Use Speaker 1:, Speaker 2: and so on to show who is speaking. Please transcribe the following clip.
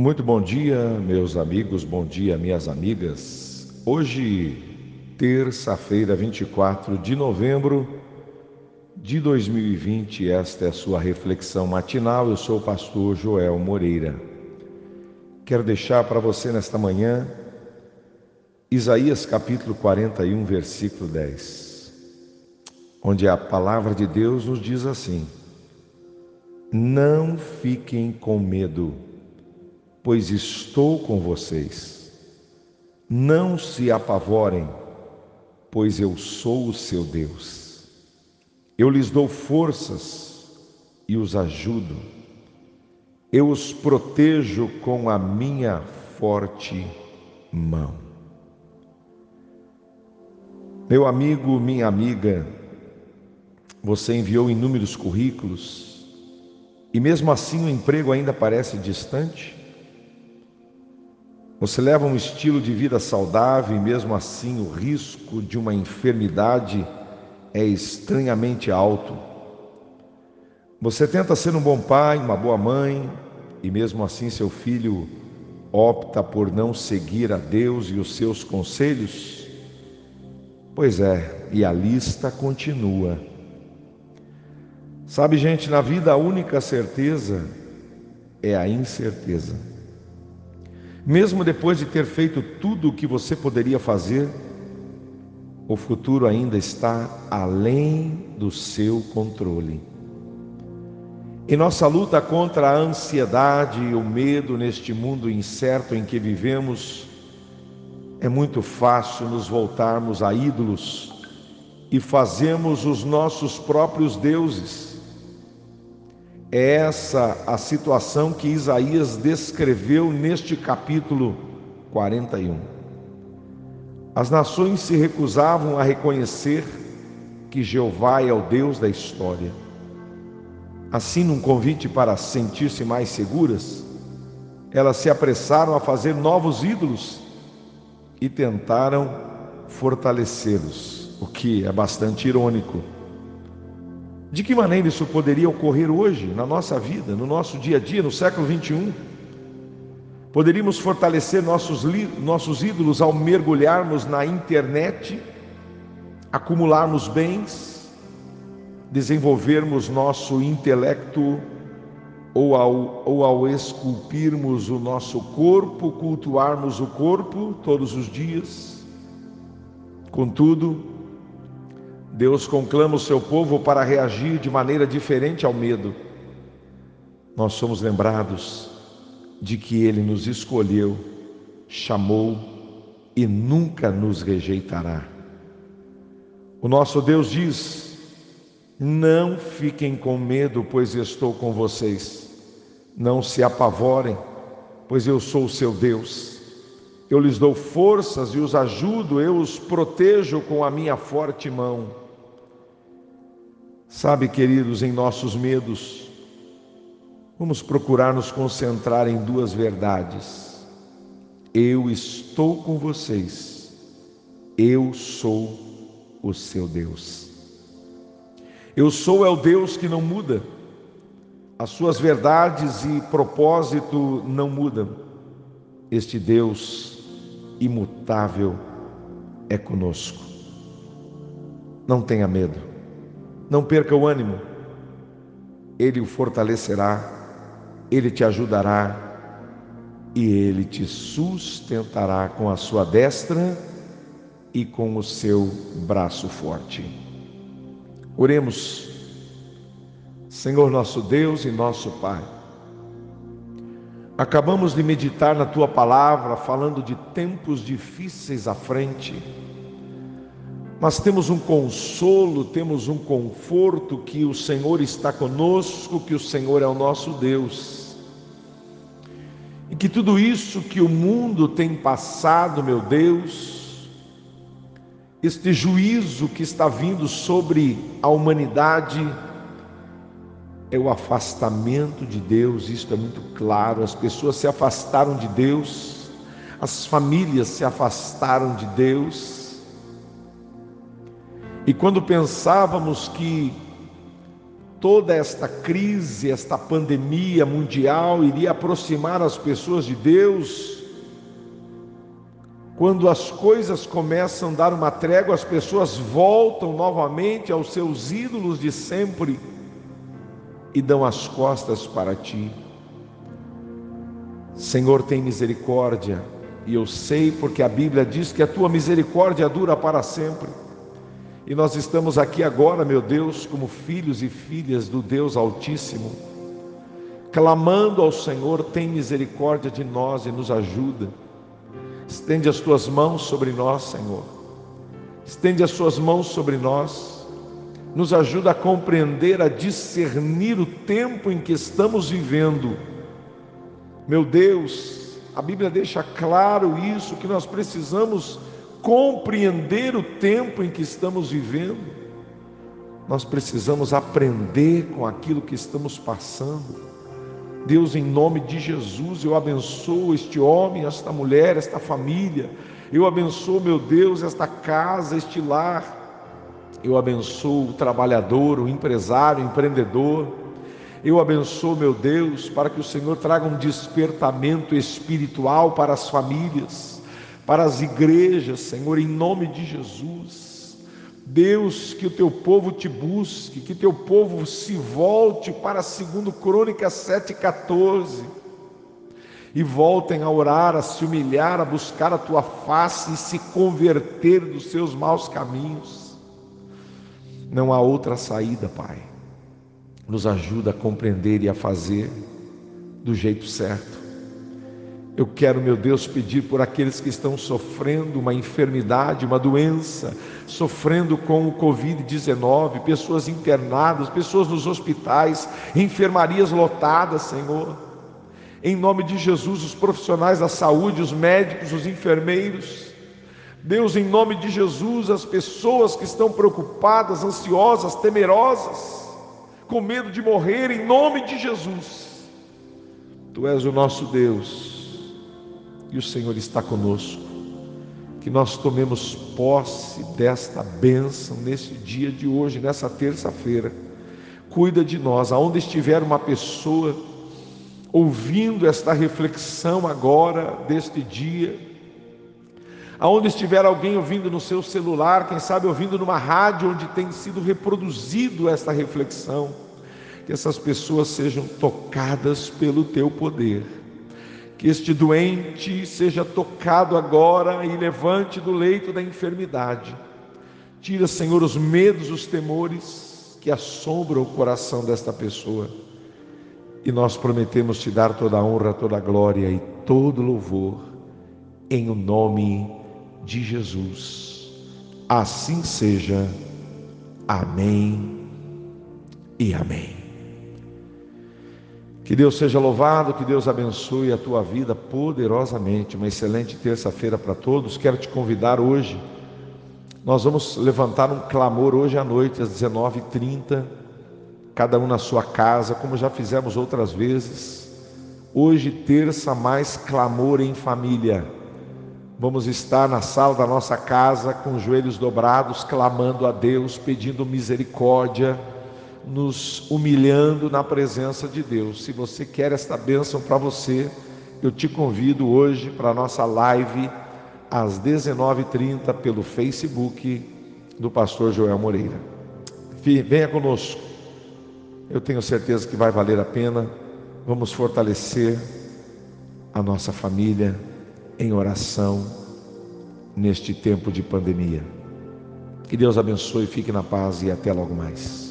Speaker 1: Muito bom dia, meus amigos, bom dia, minhas amigas. Hoje, terça-feira, 24 de novembro de 2020, esta é a sua reflexão matinal. Eu sou o pastor Joel Moreira. Quero deixar para você nesta manhã Isaías capítulo 41, versículo 10, onde a palavra de Deus nos diz assim: Não fiquem com medo pois estou com vocês. Não se apavorem, pois eu sou o seu Deus. Eu lhes dou forças e os ajudo. Eu os protejo com a minha forte mão. Meu amigo, minha amiga, você enviou inúmeros currículos e mesmo assim o emprego ainda parece distante? Você leva um estilo de vida saudável e mesmo assim o risco de uma enfermidade é estranhamente alto. Você tenta ser um bom pai, uma boa mãe, e mesmo assim seu filho opta por não seguir a Deus e os seus conselhos? Pois é, e a lista continua. Sabe, gente, na vida a única certeza é a incerteza. Mesmo depois de ter feito tudo o que você poderia fazer, o futuro ainda está além do seu controle. Em nossa luta contra a ansiedade e o medo neste mundo incerto em que vivemos, é muito fácil nos voltarmos a ídolos e fazemos os nossos próprios deuses é essa a situação que Isaías descreveu neste capítulo 41. As nações se recusavam a reconhecer que Jeová é o Deus da história. Assim, num convite para sentir-se mais seguras, elas se apressaram a fazer novos ídolos e tentaram fortalecê-los, o que é bastante irônico de que maneira isso poderia ocorrer hoje, na nossa vida, no nosso dia a dia, no século 21? Poderíamos fortalecer nossos, nossos ídolos ao mergulharmos na internet, acumularmos bens, desenvolvermos nosso intelecto ou ao, ou ao esculpirmos o nosso corpo, cultuarmos o corpo todos os dias. Contudo, Deus conclama o seu povo para reagir de maneira diferente ao medo. Nós somos lembrados de que Ele nos escolheu, chamou e nunca nos rejeitará. O nosso Deus diz: Não fiquem com medo, pois estou com vocês. Não se apavorem, pois eu sou o seu Deus. Eu lhes dou forças e os ajudo, eu os protejo com a minha forte mão. Sabe, queridos, em nossos medos, vamos procurar nos concentrar em duas verdades. Eu estou com vocês, eu sou o seu Deus. Eu sou é o Deus que não muda, as suas verdades e propósito não mudam. Este Deus imutável é conosco. Não tenha medo. Não perca o ânimo, Ele o fortalecerá, Ele te ajudará e Ele te sustentará com a sua destra e com o seu braço forte. Oremos, Senhor nosso Deus e nosso Pai. Acabamos de meditar na tua palavra, falando de tempos difíceis à frente mas temos um consolo, temos um conforto que o Senhor está conosco, que o Senhor é o nosso Deus. E que tudo isso que o mundo tem passado, meu Deus, este juízo que está vindo sobre a humanidade, é o afastamento de Deus, isto é muito claro. As pessoas se afastaram de Deus, as famílias se afastaram de Deus, e quando pensávamos que toda esta crise, esta pandemia mundial iria aproximar as pessoas de Deus. Quando as coisas começam a dar uma trégua, as pessoas voltam novamente aos seus ídolos de sempre e dão as costas para ti. Senhor, tem misericórdia, e eu sei porque a Bíblia diz que a tua misericórdia dura para sempre. E nós estamos aqui agora, meu Deus, como filhos e filhas do Deus Altíssimo, clamando ao Senhor, tem misericórdia de nós e nos ajuda. Estende as tuas mãos sobre nós, Senhor. Estende as suas mãos sobre nós. Nos ajuda a compreender, a discernir o tempo em que estamos vivendo. Meu Deus, a Bíblia deixa claro isso que nós precisamos compreender o tempo em que estamos vivendo, nós precisamos aprender com aquilo que estamos passando. Deus, em nome de Jesus, eu abençoo este homem, esta mulher, esta família. Eu abençoo, meu Deus, esta casa, este lar. Eu abençoo o trabalhador, o empresário, o empreendedor. Eu abençoo, meu Deus, para que o Senhor traga um despertamento espiritual para as famílias para as igrejas, Senhor, em nome de Jesus. Deus, que o teu povo te busque, que teu povo se volte para segundo Crônicas 7:14 e voltem a orar, a se humilhar, a buscar a tua face e se converter dos seus maus caminhos. Não há outra saída, Pai. Nos ajuda a compreender e a fazer do jeito certo. Eu quero, meu Deus, pedir por aqueles que estão sofrendo uma enfermidade, uma doença, sofrendo com o Covid-19, pessoas internadas, pessoas nos hospitais, enfermarias lotadas, Senhor. Em nome de Jesus, os profissionais da saúde, os médicos, os enfermeiros. Deus, em nome de Jesus, as pessoas que estão preocupadas, ansiosas, temerosas, com medo de morrer, em nome de Jesus. Tu és o nosso Deus e o Senhor está conosco. Que nós tomemos posse desta bênção nesse dia de hoje, nessa terça-feira. Cuida de nós, aonde estiver uma pessoa ouvindo esta reflexão agora, deste dia, aonde estiver alguém ouvindo no seu celular, quem sabe ouvindo numa rádio onde tem sido reproduzido esta reflexão, que essas pessoas sejam tocadas pelo teu poder que este doente seja tocado agora e levante do leito da enfermidade. Tira, Senhor, os medos, os temores que assombram o coração desta pessoa. E nós prometemos te dar toda a honra, toda a glória e todo louvor, em o nome de Jesus. Assim seja. Amém e amém. Que Deus seja louvado, que Deus abençoe a tua vida poderosamente. Uma excelente terça-feira para todos. Quero te convidar hoje. Nós vamos levantar um clamor hoje à noite, às 19h30, cada um na sua casa, como já fizemos outras vezes. Hoje, terça, mais clamor em família. Vamos estar na sala da nossa casa com os joelhos dobrados, clamando a Deus, pedindo misericórdia nos humilhando na presença de Deus. Se você quer esta bênção para você, eu te convido hoje para a nossa live às 19h30 pelo Facebook do pastor Joel Moreira. Venha conosco, eu tenho certeza que vai valer a pena. Vamos fortalecer a nossa família em oração neste tempo de pandemia. Que Deus abençoe, fique na paz e até logo mais.